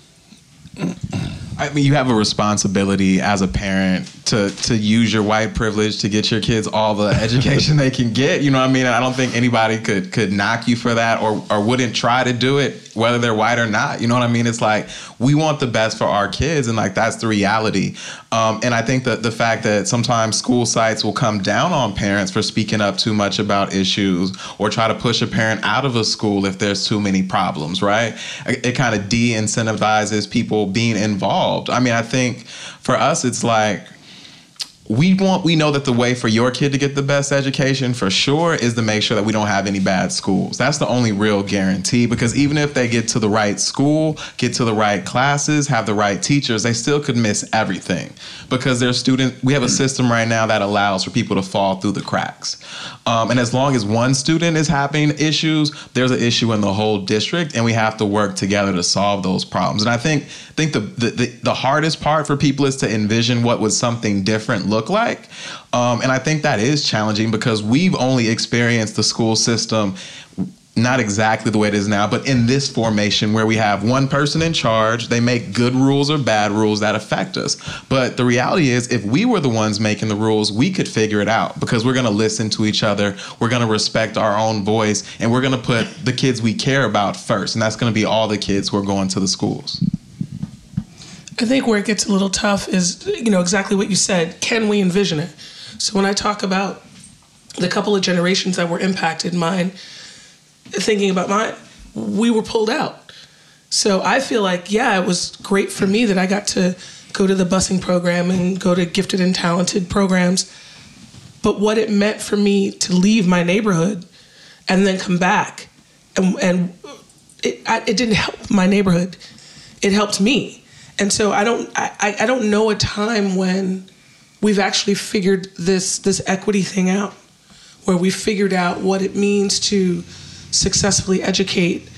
I mean, you have a responsibility as a parent to to use your white privilege to get your kids all the education they can get. You know what I mean? I don't think anybody could could knock you for that or or wouldn't try to do it whether they're white or not. You know what I mean? It's like we want the best for our kids, and like that's the reality. Um, and I think that the fact that sometimes school sites will come down on parents for speaking up too much about issues or try to push a parent out of a school if there's too many problems, right? It, it kind of de incentivizes people being involved. I mean, I think for us, it's like, we want we know that the way for your kid to get the best education for sure is to make sure that we don't have any bad schools. That's the only real guarantee because even if they get to the right school get to the right classes have the right teachers they still could miss everything. Because their student we have a system right now that allows for people to fall through the cracks. Um, and as long as one student is having issues there's an issue in the whole district and we have to work together to solve those problems. And i think think the the, the, the hardest part for people is to envision what would something different look like. Um, and I think that is challenging because we've only experienced the school system not exactly the way it is now, but in this formation where we have one person in charge, they make good rules or bad rules that affect us. But the reality is, if we were the ones making the rules, we could figure it out because we're going to listen to each other, we're going to respect our own voice, and we're going to put the kids we care about first. And that's going to be all the kids who are going to the schools. I think where it gets a little tough is, you know, exactly what you said. Can we envision it? So when I talk about the couple of generations that were impacted, mine, thinking about mine, we were pulled out. So I feel like, yeah, it was great for me that I got to go to the busing program and go to gifted and talented programs. But what it meant for me to leave my neighborhood and then come back, and, and it, I, it didn't help my neighborhood. It helped me and so I don't I, I don't know a time when we've actually figured this this equity thing out, where we figured out what it means to successfully educate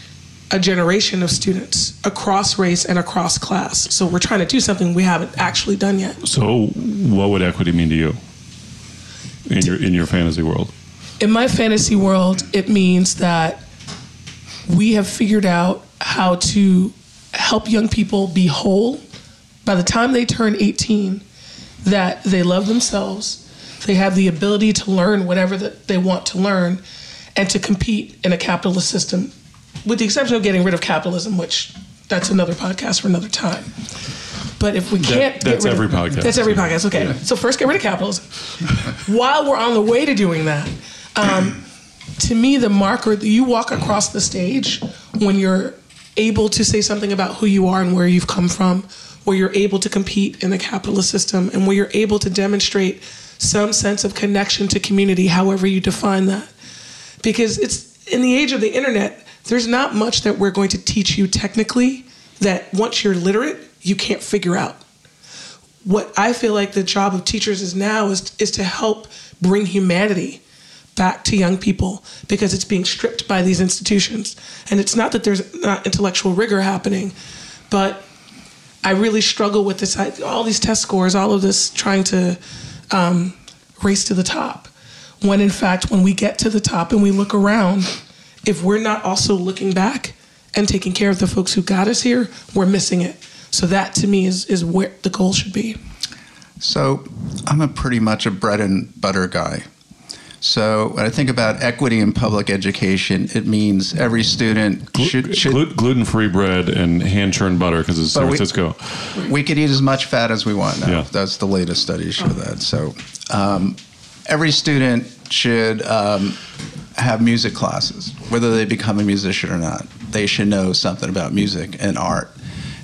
a generation of students across race and across class. So we're trying to do something we haven't actually done yet. So what would equity mean to you in your in your fantasy world? In my fantasy world, it means that we have figured out how to help young people be whole. By the time they turn 18 that they love themselves they have the ability to learn whatever that they want to learn and to compete in a capitalist system with the exception of getting rid of capitalism which that's another podcast for another time. But if we can't that, that's every of, podcast. That's every podcast okay. Yeah. so first get rid of capitalism. While we're on the way to doing that um, to me the marker that you walk across the stage when you're able to say something about who you are and where you've come from, where you're able to compete in the capitalist system, and where you're able to demonstrate some sense of connection to community, however you define that. Because it's in the age of the internet, there's not much that we're going to teach you technically that once you're literate, you can't figure out. What I feel like the job of teachers is now is, is to help bring humanity back to young people because it's being stripped by these institutions. And it's not that there's not intellectual rigor happening, but I really struggle with this all these test scores, all of this trying to um, race to the top. When in fact, when we get to the top and we look around, if we're not also looking back and taking care of the folks who got us here, we're missing it. So that to me is is where the goal should be. So I'm a pretty much a bread and butter guy. So when I think about equity in public education, it means every student should, should Glu- gluten-free bread and hand-churned butter because it's San But we- Francisco. we could eat as much fat as we want now. Yeah. That's the latest studies show that. So um, every student should um, have music classes, whether they become a musician or not. They should know something about music and art.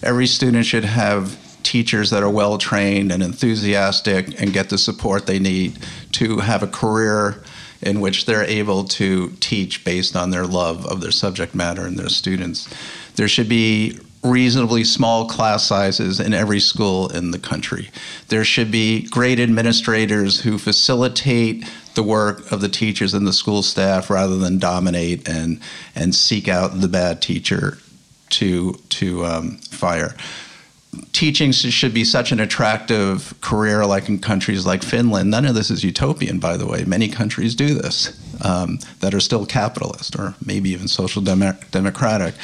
Every student should have teachers that are well trained and enthusiastic and get the support they need to have a career in which they're able to teach based on their love of their subject matter and their students. There should be reasonably small class sizes in every school in the country. There should be great administrators who facilitate the work of the teachers and the school staff rather than dominate and and seek out the bad teacher to to um, fire teaching should be such an attractive career like in countries like Finland. None of this is utopian, by the way. Many countries do this um, that are still capitalist or maybe even social demo- democratic.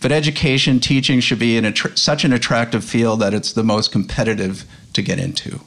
But education, teaching should be in attr such an attractive field that it's the most competitive to get into.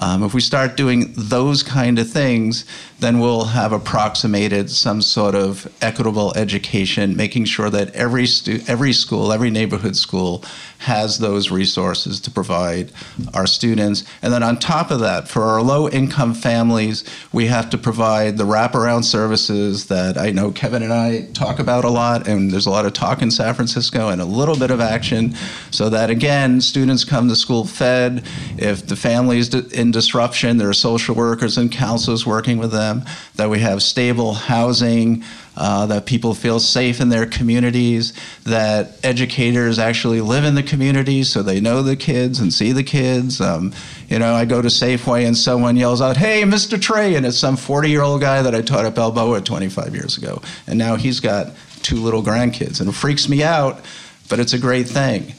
Um, if we start doing those kind of things, then we'll have approximated some sort of equitable education, making sure that every stu- every school, every neighborhood school, has those resources to provide our students. And then on top of that, for our low-income families, we have to provide the wraparound services that I know Kevine and I talk about a lot, and there's a lot of talk in San Francisco and a little bit of action, so that again, students come to school fed. If the family is in disruption, there are social workers and counselors working with them. That we have stable housing, uh, that people feel safe in their communities, that educators actually live in the communities so they know the kids and see the kids. Um, you know, I go to Safeway and someone yells out, "Hey, Mr. Tray!" and it's some 40-year-old guy that I taught at Balboa 25 years ago, and now he's got two little grandkids, and it freaks me out, but it's a great thing.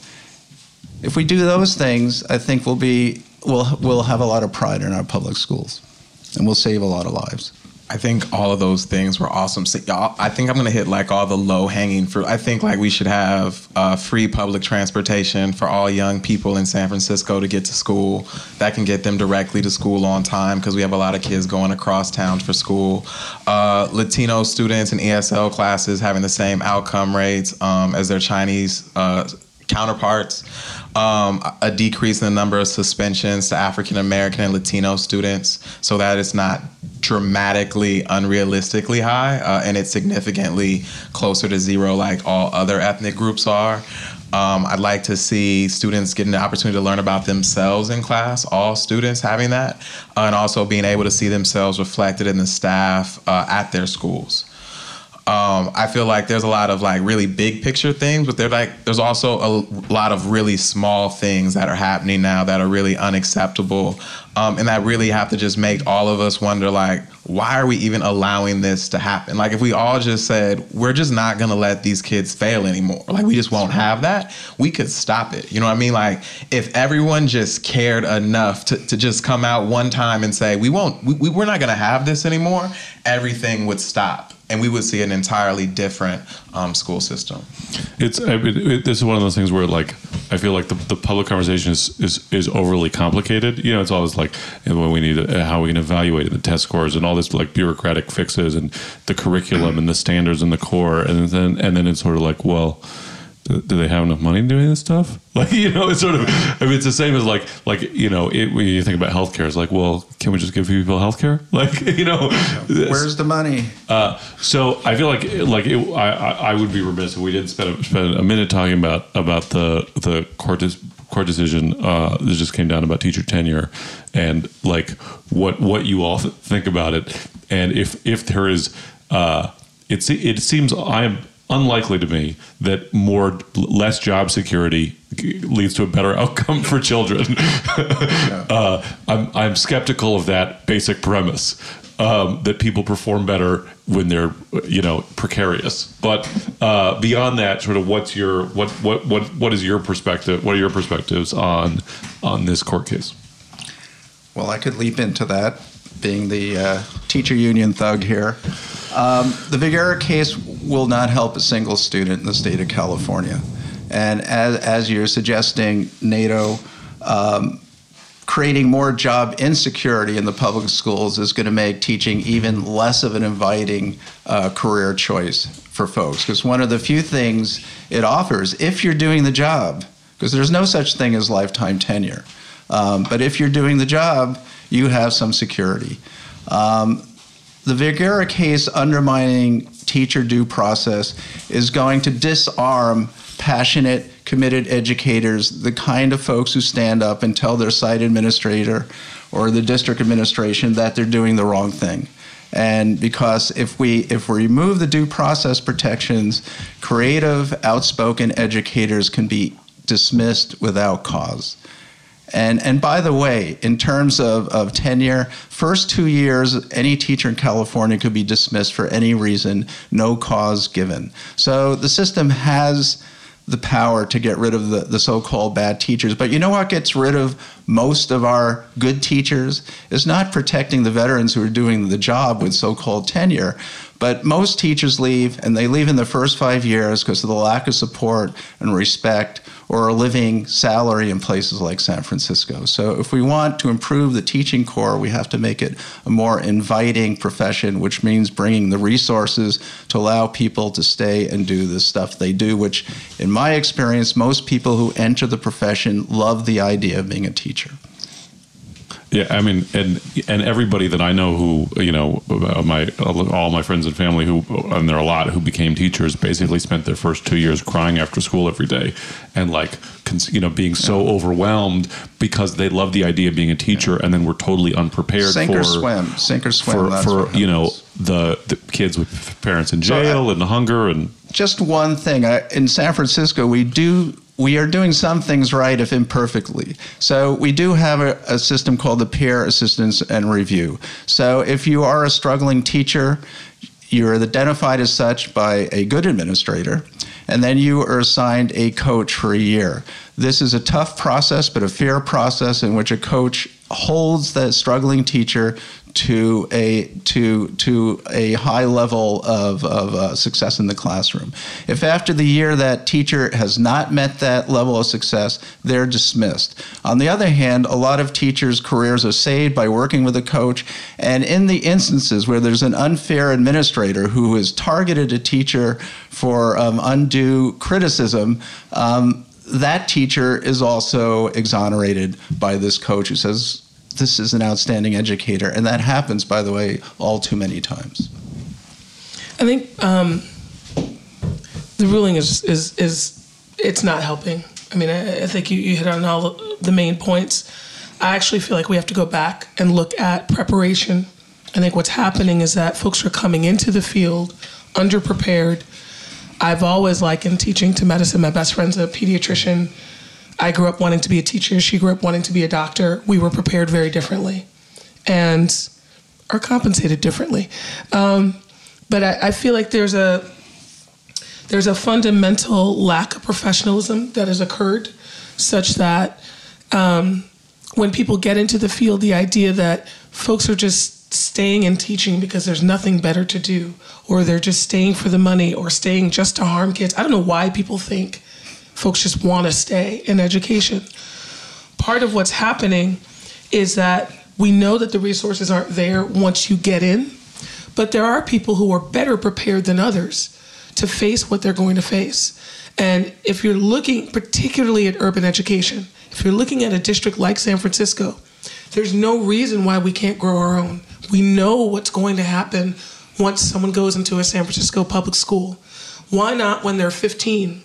If we do those things, I think we'll be we'll we'll have a lot of pride in our public schools, and we'll save a lot of lives. I think all of those things were awesome. So, y'all, I think I'm gonna hit like all the low hanging fruit. I think like we should have uh, free public transportation for all young people in San Francisco to get to school. That can get them directly to school on time because we have a lot of kids going across town for school. Uh, Latino students in ESL classes having the same outcome rates um, as their Chinese. Uh, counterparts, um, a decrease in the number of suspensions to African American and Latino students, so that it's not dramatically unrealistically high, uh, and it's significantly closer to zero like all other ethnic groups are. Um, I'd like to see students getting the opportunity to learn about themselves in class, all students having that, uh, and also being able to see themselves reflected in the staff uh, at their schools um, I feel like there's a lot of like really big picture things, but there's like there's also a lot of really small things that are happening now that are really unacceptable, um, and that really have to just make all of us wonder like why are we even allowing this to happen? Like if we all just said we're just not gonna let these kids fail anymore, like we just won't have that, we could stop it. You know what I mean? Like if everyone just cared enough to, to just come out one time and say we won't, we we're not gonna have this anymore, everything would stop and we would see an entirely different um, school system. It's I mean, it, this is one of those things where like I feel like the, the public conversation is, is is overly complicated. You know, it's always like and when we need uh, how we can evaluate the test scores and all this like bureaucratic fixes and the curriculum and the standards and the core and then and then it's sort of like well. Do do they have enough money to do any of this stuff? Like you know, it's sort of. I mean, it's the same as like like you know, it, when you think about healthcare, it's like, well, can we just give people healthcare? Like you know, Where's the money? uh, so I feel like like it, I, I I would be remiss if we didn't spend a, spend a minute talking about about the the court dis, court decision uh, that just came down about teacher tenure and like what what you all th- think about it and if if there is uh, it it seems I'm unlikely to me that more less job security leads to a better outcome for children. uh, I'm I'm skeptical of that basic premise um, that people perform better when they're you know precarious. But uh, beyond that, sort of what's your what what what what is your perspective? What are your perspectives on on this court case? Well, I could leap into that, being the uh, teacher union thug here. Um, the Vergara case will not help a single student in the state of California. And as, as you're suggesting, Nato, um, creating more job insecurity in the public schools is going to make teaching even less of an inviting uh, career choice for folks. Because one of the few things it offers, if you're doing the job, because there's no such thing as lifetime tenure, um, but if you're doing the job, you have some security. Um, the Vergara case undermining teacher due process is going to disarm passionate, committed educators, the kind of folks who stand up and tell their site administrator or the district administration that they're doing the wrong thing. And because if we if we remove the due process protections, creative, outspoken educators can be dismissed without cause. And, and by the way, in terms of, of tenure, first two years, any teacher in California could be dismissed for any reason, no cause given. So the system has the power to get rid of the, the so-called bad teachers. But you know what gets rid of most of our good teachers is not protecting the veterans who are doing the job with so-called tenure, but most teachers leave, and they leave in the first five years because of the lack of support and respect or a living salary in places like San Francisco. So, if we want to improve the teaching corps, we have to make it a more inviting profession, which means bringing the resources to allow people to stay and do the stuff they do, which, in my experience, most people who enter the profession love the idea of being a teacher. Yeah, I mean, and and everybody that I know who you know, uh, my all my friends and family who, and there are a lot who became teachers, basically spent their first two years crying after school every day, and like you know being so overwhelmed because they love the idea of being a teacher, yeah. and then were totally unprepared sink for or swim, sink or swim for, for you know the, the kids with parents in jail so I, and hunger and just one thing I, in San Francisco we do we are doing some things right, if imperfectly. So we do have a, a, system called the peer assistance and review. So if you are a struggling teacher, you're identified as such by a good administrator, and then you are assigned a coach for a year. This is a tough process, but a fair process in which a coach holds that struggling teacher to a to to a high level of, of uh, success in the classroom. If after the year that teacher has not met that level of success, they're dismissed. On the other hand, a lot of teachers' careers are saved by working with a coach, and in the instances where there's an unfair administrator who has targeted a teacher for um, undue criticism. Um, that teacher is also exonerated by this coach who says, this is an outstanding educator. And that happens, by the way, all too many times. I think um, the ruling is, is, is, it's not helping. I mean, I, I think you, you hit on all the main points. I actually feel like we have to go back and look at preparation. I think what's happening is that folks are coming into the field underprepared. I've always likened teaching to medicine. My best friend's a pediatrician. I grew up wanting to be a teacher. She grew up wanting to be a doctor. We were prepared very differently and are compensated differently. Um, but I, I, feel like there's a there's a fundamental lack of professionalism that has occurred, such that um, when people get into the field, the idea that folks are just staying and teaching because there's nothing better to do, or they're just staying for the money, or staying just to harm kids. I don't know why people think folks just want to stay in education. Part of what's happening is that we know that the resources aren't there once you get in, but there are people who are better prepared than others to face what they're going to face. And if you're looking particularly at urban education, if you're looking at a district like San Francisco, there's no reason why we can't grow our own. We know what's going to happen once someone goes into a San Francisco public school. Why not when they're 15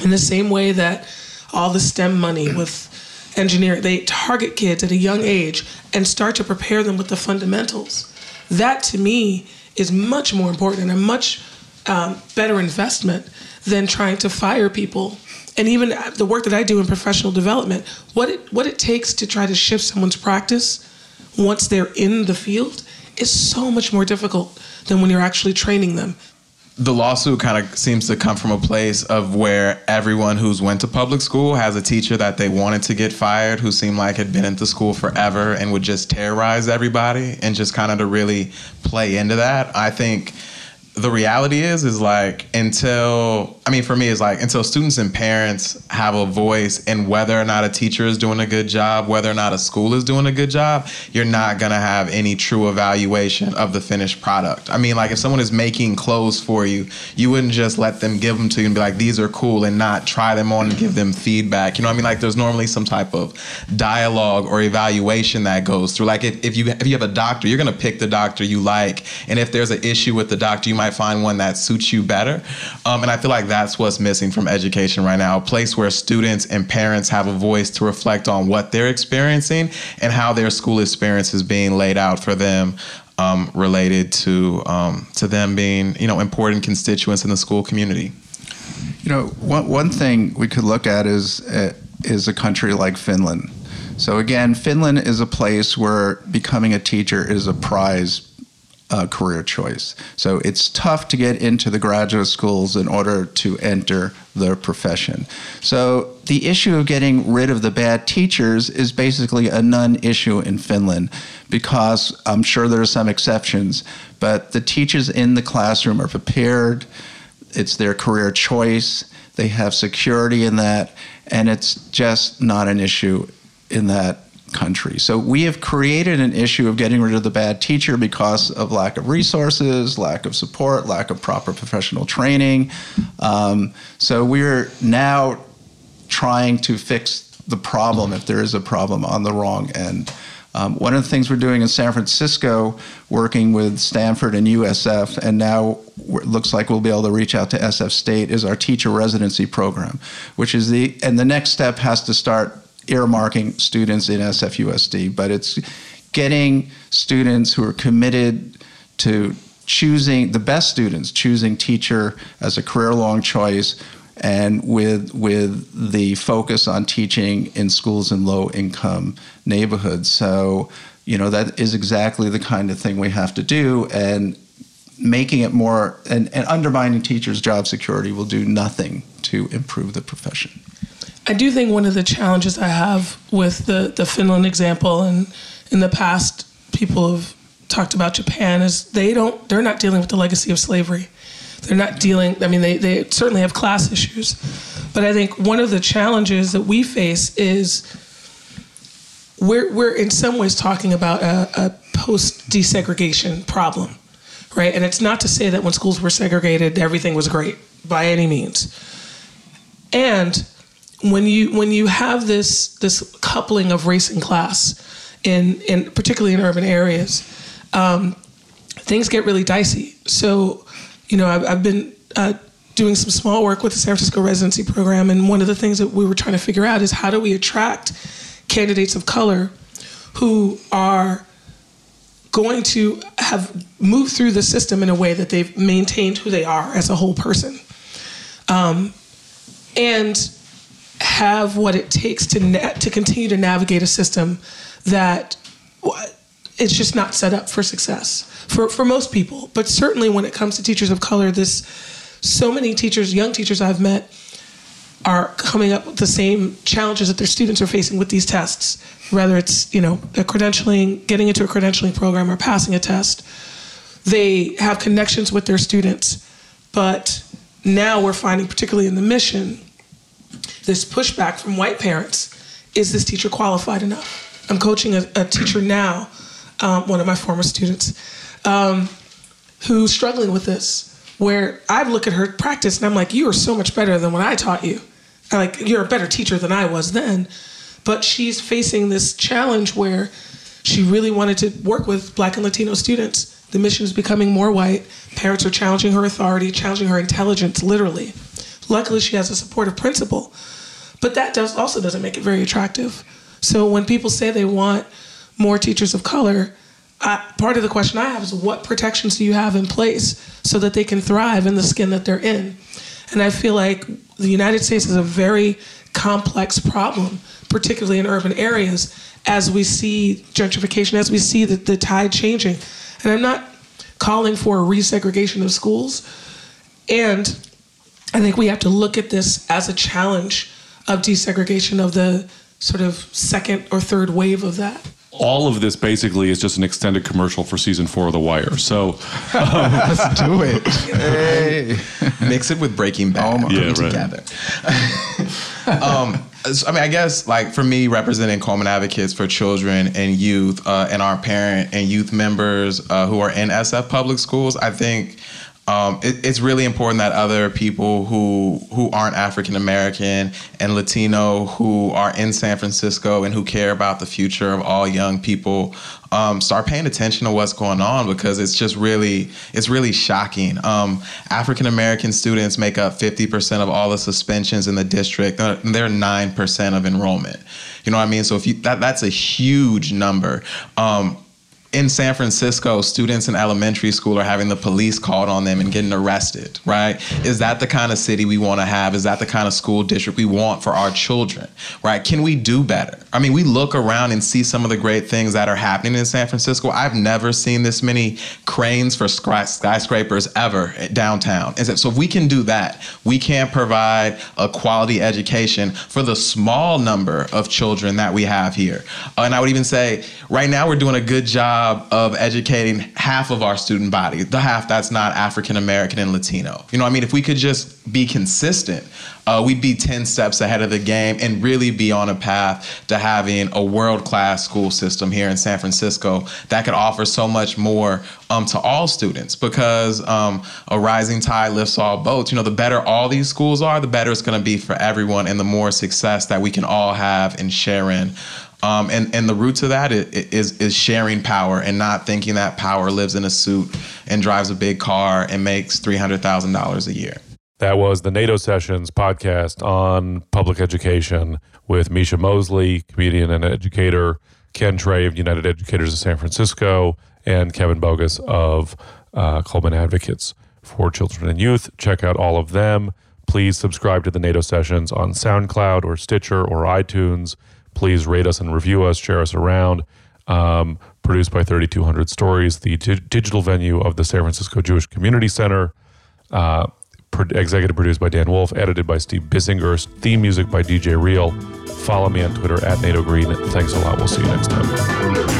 in the same way that all the STEM money with engineering, they target kids at a young age and start to prepare them with the fundamentals. That to me is much more important and a much um, better investment than trying to fire people. And even the work that I do in professional development, what it, what it takes to try to shift someone's practice once they're in the field is so much more difficult than when you're actually training them the lawsuit kind of seems to come from a place of where everyone who's went to public school has a teacher that they wanted to get fired who seemed like had been into school forever and would just terrorize everybody and just kind of to really play into that. I think the reality is is like until i mean for me is like until students and parents have a voice in whether or not a teacher is doing a good job whether or not a school is doing a good job you're not going to have any true evaluation of the finished product. I mean like if someone is making clothes for you you wouldn't just let them give them to you and be like these are cool and not try them on and give them feedback. You know what i mean? Like there's normally some type of dialogue or evaluation that goes through. Like if, if you if you have a doctor you're going to pick the doctor you like and if there's an issue with the doctor you might might find one that suits you better. Um, and I feel like that's what's missing from education right now a place where students and parents have a voice to reflect on what they're experiencing and how their school experience is being laid out for them. Um, related to um, to them being you know important constituents in the school community. You know, one one thing we could look at is uh, is a country like Finland. So again, Finland is a place where becoming a teacher is a prize uh, career choice. So it's tough to get into the graduate schools in order to enter the profession. So the issue of getting rid of the bad teachers is basically a non issue in Finland because I'm sure there are some exceptions, but the teachers in the classroom are prepared, it's their career choice, they have security in that, and it's just not an issue in that country. So we have created an issue of getting rid of the bad teacher because of lack of resources, lack of support, lack of proper professional training. Um, so we're now trying to fix the problem if there is a problem on the wrong end. Um, one of the things we're doing in San Francisco, working with Stanford and USF, and now looks like we'll be able to reach out to SF State, is our teacher residency program, which is the and the next step has to start earmarking students in SFUSD, but it's getting students who are committed to choosing the best students, choosing teacher as a career long choice and with with the focus on teaching in schools in low income neighborhoods. So, you know, that is exactly the kind of thing we have to do and making it more and, and undermining teachers' job security will do nothing to improve the profession. I do think one of the challenges I have with the, the Finland example and in the past people have talked about Japan is they don't they're not dealing with the legacy of slavery. They're not dealing I mean they, they certainly have class issues. But I think one of the challenges that we face is we're we're in some ways talking about a, a post desegregation problem. Right? And it's not to say that when schools were segregated everything was great by any means. And when you when you have this this coupling of race and class in in particularly in urban areas, um, things get really dicey. So, you know, I've, I've been uh, doing some small work with the San Francisco residency program, and one of the things that we were trying to figure out is how do we attract candidates of color who are going to have moved through the system in a way that they've maintained who they are as a whole person. Um, and have what it takes to na- to continue to navigate a system that it's just not set up for success for for most people. But certainly when it comes to teachers of color, this so many teachers, young teachers I've met, are coming up with the same challenges that their students are facing with these tests. Whether it's you know the credentialing, getting into a credentialing program, or passing a test, they have connections with their students, but now we're finding, particularly in the mission, this pushback from white parents is this teacher qualified enough? I'm coaching a, a teacher now, um, one of my former students, um, who's struggling with this. Where I look at her practice and I'm like, you are so much better than when I taught you. I like, you're a better teacher than I was then. But she's facing this challenge where she really wanted to work with Black and Latino students. The mission is becoming more white. Parents are challenging her authority, challenging her intelligence, literally. Luckily, she has a supportive principal but that does also doesn't make it very attractive. So when people say they want more teachers of color, I, part of the question I have is what protections do you have in place so that they can thrive in the skin that they're in? And I feel like the United States is a very complex problem, particularly in urban areas, as we see gentrification, as we see the, the tide changing. And I'm not calling for a resegregation of schools. And I think we have to look at this as a challenge of desegregation of the sort of second or third wave of that. all of this basically is just an extended commercial for season four of The Wire. So Let's do it. Hey. Mix it with Breaking Bad. Oh Yeah, right. together. um, so, I mean, I guess like for me, representing Coleman Advocates for Children and Youth uh, and our parent and youth members uh, who are in SF public schools, I think. Um, it, it's really important that other people who who aren't African American and Latino who are in San Francisco and who care about the future of all young people um, start paying attention to what's going on because it's just really it's really shocking. Um, African American students make up 50% of all the suspensions in the district. They're, they're 9% of enrollment. You know what I mean? So if you that that's a huge number. Um, in San Francisco, students in elementary school are having the police called on them and getting arrested, right? Is that the kind of city we want to have? Is that the kind of school district we want for our children, right? Can we do better? I mean, we look around and see some of the great things that are happening in San Francisco. I've never seen this many cranes for skyscrapers ever downtown. And so- if we can do that, we can provide a quality education for the small number of children that we have here. And I would even say right now we're doing a good job of educating half of our student body, the half that's not African American and Latino. You know what I mean? If we could just be consistent, uh, we'd be 10 steps ahead of the game and really be on a path to having a world class school system here in San Francisco that could offer so much more um, to all students because um, a rising tide lifts all boats. You know, the better all these schools are, the better it's going to be for everyone and the more success that we can all have in. Um, and, and the roots of that is, is sharing power and not thinking that power lives in a suit and drives a big car and makes $300,000 a year. That was the Nato Sessions podcast on public education with Micia Mosley, comedian and educator, Ken Tray of United Educators of San Francisco, and Kevine Boggess of uh, Coleman Advocates for Children and Youth. Check out all of them. Please subscribe to the Nato Sessions on SoundCloud or Stitcher or iTunes. Please rate us and review us, share us around. Um, produced by 3200 Stories, the di- digital venue of the San Francisco Jewish Community Center. Uh, pro- executive produced by Dan Wolf, edited by Steve Bissinger, theme music by DJ Real. Follow me on Twitter at Nato Green. Thanks a lot. We'll see you next time.